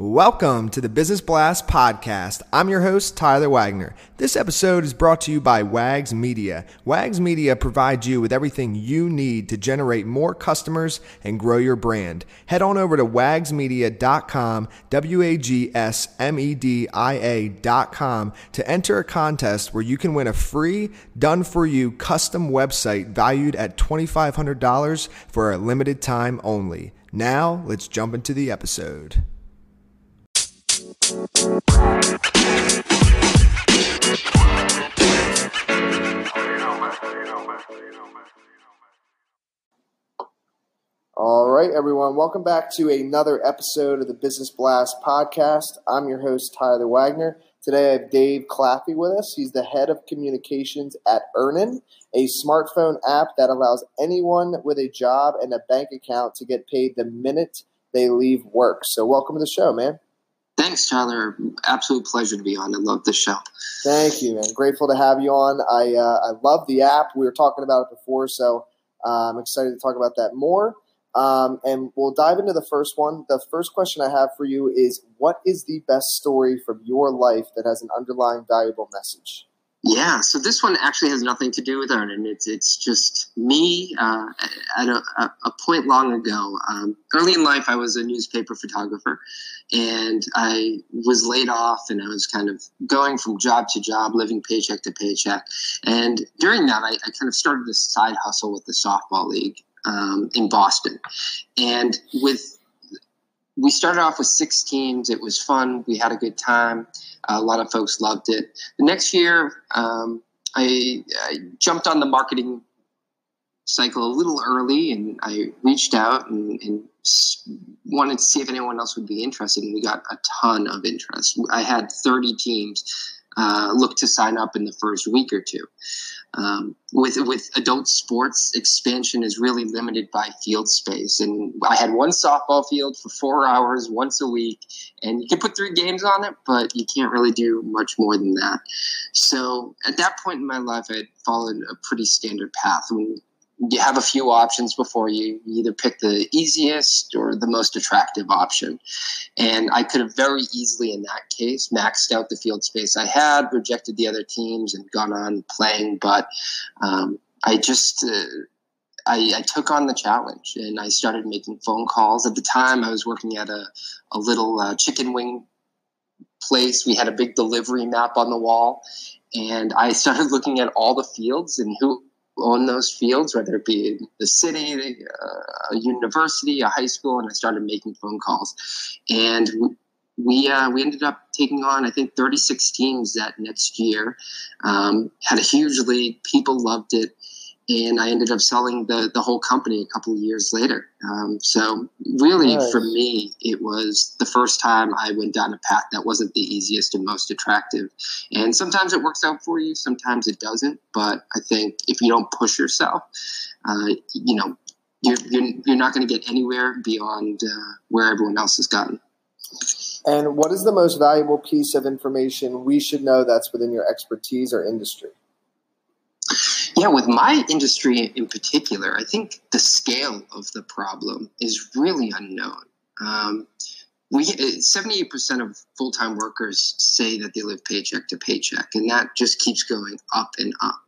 Welcome to the Business Blast podcast. I'm your host, Tyler Wagner. This episode is brought to you by Wags Media. Wags Media provides you with everything you need to generate more customers and grow your brand. Head on over to wagsmedia.com, W A G S M E D I A.com to enter a contest where you can win a free, done for you custom website valued at $2,500 for a limited time only. Now, let's jump into the episode. All right, everyone. Welcome back to another episode of the Business Blast podcast. I'm your host, Tyler Wagner. Today I have Dave Claffey with us. He's the head of communications at Earnin, a smartphone app that allows anyone with a job and a bank account to get paid the minute they leave work. So, welcome to the show, man. Thanks, Tyler. Absolute pleasure to be on. I love the show. Thank you, man. Grateful to have you on. I uh, I love the app. We were talking about it before, so uh, I'm excited to talk about that more. Um, and we'll dive into the first one. The first question I have for you is: What is the best story from your life that has an underlying valuable message? Yeah, so this one actually has nothing to do with Earnin. It's it's just me uh, at a, a, point long ago. Um, early in life, I was a newspaper photographer, and I was laid off, and I was kind of going from job to job, living paycheck to paycheck. And during that, I, I kind of started this side hustle with the softball league um, in Boston, and with we started off with six teams. It was fun. We had a good time. Uh, a lot of folks loved it. The next year, um, I, I, jumped on the marketing cycle a little early and I reached out and, and, wanted to see if anyone else would be interested. And we got a ton of interest. I had 30 teams uh, look to sign up in the first week or two. Um, with with adult sports, expansion is really limited by field space, and I had one softball field for four hours once a week, and you can put three games on it, but you can't really do much more than that. So at that point in my life, I had followed a pretty standard path. When you have a few options before you. you either pick the easiest or the most attractive option. And I could have very easily, in that case, maxed out the field space I had, rejected the other teams, and gone on playing. But um, I just. Uh, I, I, took on the challenge and I started making phone calls. At the time, I was working at a, a little uh, chicken wing place. We had a big delivery map on the wall, and I started looking at all the fields and who on those fields, whether it be the city, uh, a university, a high school, and I started making phone calls. And we uh, we ended up taking on I think 36 teams that next year. Um, had a huge league. People loved it and I ended up selling the the whole company a couple of years later. Um, so really, nice. for me, it was the first time I went down a path that wasn't the easiest and most attractive. And sometimes it works out for you, sometimes it doesn't. But I think if you don't push yourself, uh, you know, you're you're, you're not going to get anywhere beyond uh, where everyone else has gotten. And what is the most valuable piece of information we should know that's within your expertise or industry? Yeah, with my industry in particular, I think the scale of the problem is really unknown. Um, we 78% of full-time workers say that they live paycheck to paycheck and that just keeps going up and up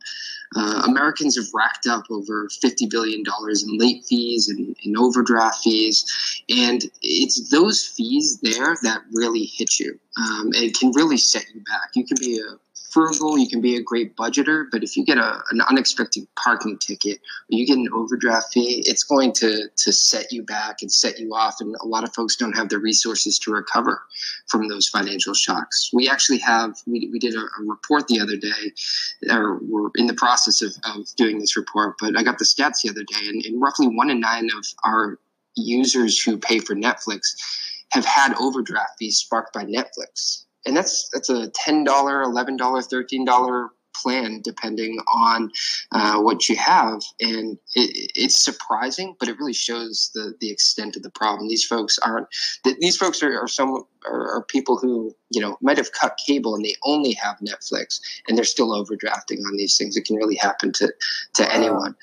uh, americans have racked up over $50 billion in late fees and, and, overdraft fees and it's those fees there that really hit you um, and can really set you back you can be a frugal, you can be a great budgeter, but if you get a, an unexpected parking ticket or you get an overdraft fee, it's going to, to set you back and set you off. And a lot of folks don't have the resources to recover from those financial shocks. We actually have, we, we did a, a report the other day, or we're in the process of, of doing this report, but I got the stats the other day, and, and roughly one in nine of our users who pay for Netflix have had overdraft fees sparked by Netflix and that's that's a ten dollar, eleven dollar, thirteen dollar plan depending on uh, what you have. And it, it's surprising but it really shows the the extent of the problem. These folks aren't these folks are, are some are, are, people who you know might have cut cable and they only have netflix and they're still overdrafting on these things. It can really happen to to anyone.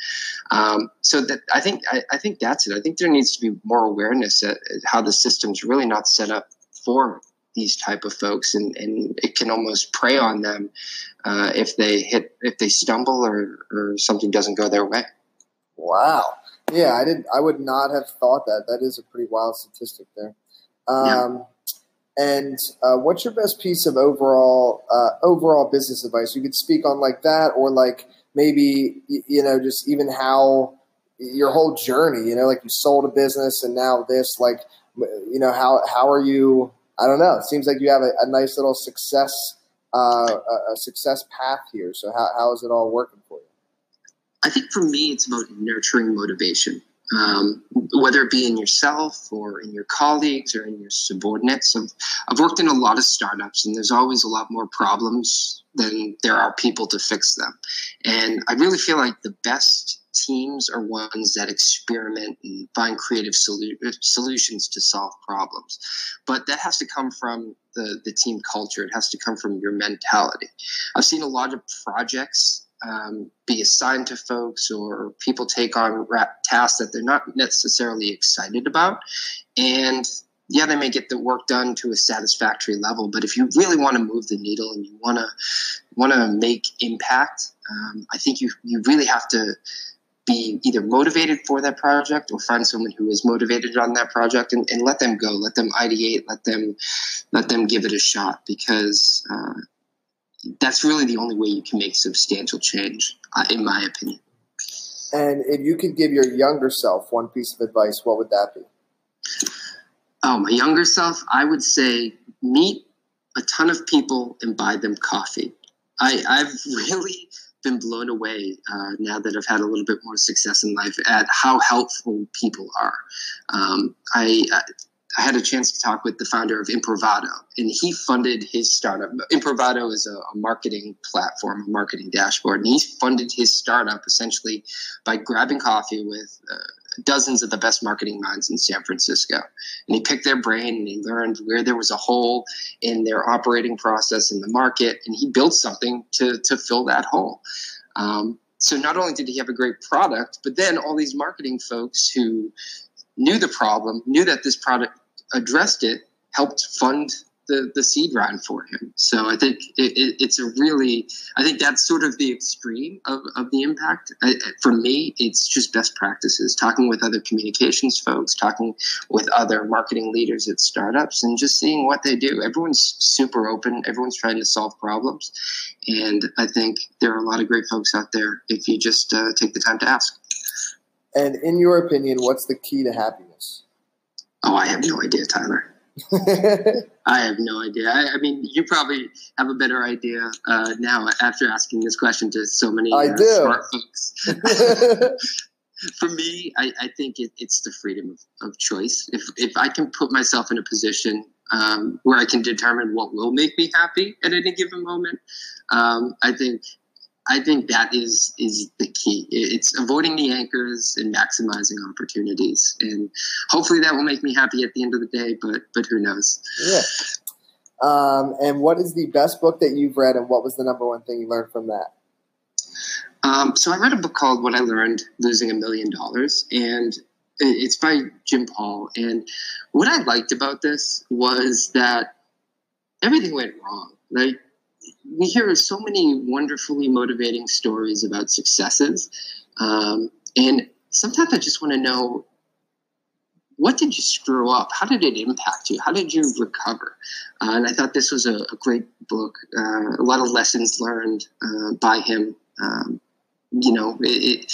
Um, so that i think I, I think that's it. I think there needs to be more awareness at, at how the system's really not set up inform these type of folks and, and it can almost prey on them uh, if they hit if they stumble or, or something doesn't go their way. Wow. Yeah i didn't i would not have thought that. That is a pretty wild statistic there. Um, yeah. and uh, what's your best piece of overall uh, overall business advice? You could speak on like that or like maybe you know just even how your whole journey you know like you sold a business and now this like you know how how are you I don't know. It seems like you have a, a nice little success uh, a, a, success path here. So how, how is it all working for you? I think for me, it's about nurturing motivation, um, whether it be in yourself or in your colleagues or in your subordinates. I've, I've worked in a lot of startups, and there's always a lot more problems than there are people to fix them. And I really feel like the best teams are ones that experiment and find creative solu- solutions to solve problems. But that has to come from the, the team culture. It has to come from your mentality. I've seen a lot of projects um, be assigned to folks or people take on tasks that they're not necessarily excited about. And yeah, they may get the work done to a satisfactory level, but if you really want to move the needle and you want to want to make impact, um, I think you you really have to be either motivated for that project or find someone who is motivated on that project and, and let them go let them ideate let them let them give it a shot because uh, that's really the only way you can make substantial change uh, in my opinion. And if you could give your younger self one piece of advice what would that be oh my younger self i would say meet a ton of people and buy them coffee I, i've really been blown away uh, now that I've had a little bit more success in life at how helpful people are. Um, I, I had a chance to talk with the founder of Imprivado, and he funded his startup. Imprivado is a, a, marketing platform, a marketing dashboard, and he funded his startup essentially by grabbing coffee with uh, dozens of the best marketing minds in San Francisco. And he picked their brain and he learned where there was a hole in their operating process in the market, and he built something to, to fill that hole. Um, so not only did he have a great product, but then all these marketing folks who knew the problem, knew that this product addressed it, helped fund the, the seed round for him. So I think it, it, it's a really, I think that's sort of the extreme of, of the impact. I, for me, it's just best practices, talking with other communications folks, talking with other marketing leaders at startups, and just seeing what they do. Everyone's super open, everyone's trying to solve problems. And I think there are a lot of great folks out there if you just uh, take the time to ask. And in your opinion, what's the key to happiness? Oh, I have no idea, Tyler. I have no idea. I, I, mean, you probably have a better idea uh, now after asking this question to so many I uh, do. smart folks. For me, I, I think it, it's the freedom of, of, choice. If if I can put myself in a position um, where I can determine what will make me happy at any given moment, um, I think I think that is is the key. It's avoiding the anchors and maximizing opportunities, and hopefully that will make me happy at the end of the day. But but who knows? Yeah. Um, and what is the best book that you've read, and what was the number one thing you learned from that? Um, so I read a book called "What I Learned Losing a Million Dollars," and it's by Jim Paul. And what I liked about this was that everything went wrong. Like we hear so many wonderfully motivating stories about successes. Um, and sometimes I just want to know what did you screw up? How did it impact you? How did you recover? Uh, and I thought this was a, a great book. Uh, a lot of lessons learned uh, by him. Um, you know, it,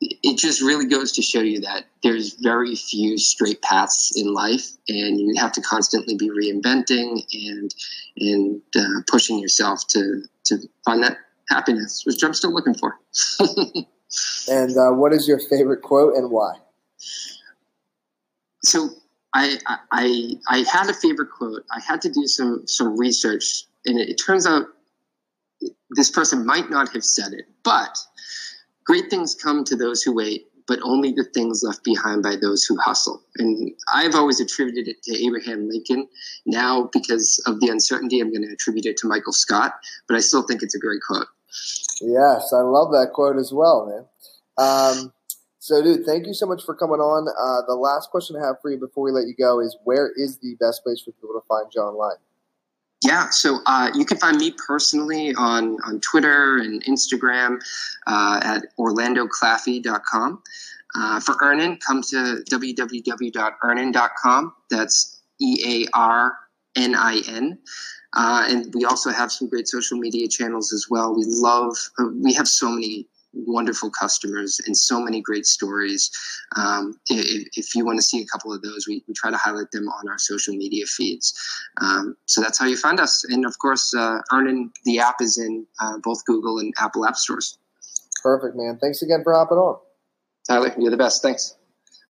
it, just really goes to show you that there's very few straight paths in life, and you have to constantly be reinventing and and uh, pushing yourself to to find that happiness, which I'm still looking for. and uh, what is your favorite quote and why? So I, I I had a favorite quote. I had to do some some research, and it, it turns out this person might not have said it, but Great things come to those who wait, but only the things left behind by those who hustle. And I've always attributed it to Abraham Lincoln. Now, because of the uncertainty, I'm going to attribute it to Michael Scott, but I still think it's a great quote. Yes, I love that quote as well, man. Um, So, dude, thank you so much for coming on. Uh, the last question I have for you before we let you go is where is the best place for people to find you online? Yeah, so uh, you can find me personally on, on Twitter and Instagram uh, at orlandoclaffey.com. Uh, for Earnin, come to www.earnin.com. That's E A R N I N. Uh, and we also have some great social media channels as well. We love, uh, we have so many wonderful customers and so many great stories. Um, if, if, you want to see a couple of those, we, we, try to highlight them on our social media feeds. Um, so that's how you find us. And of course, uh, Earnin, the app is in uh, both Google and Apple app stores. Perfect, man. Thanks again for hopping on. Tyler, you're the best. Thanks.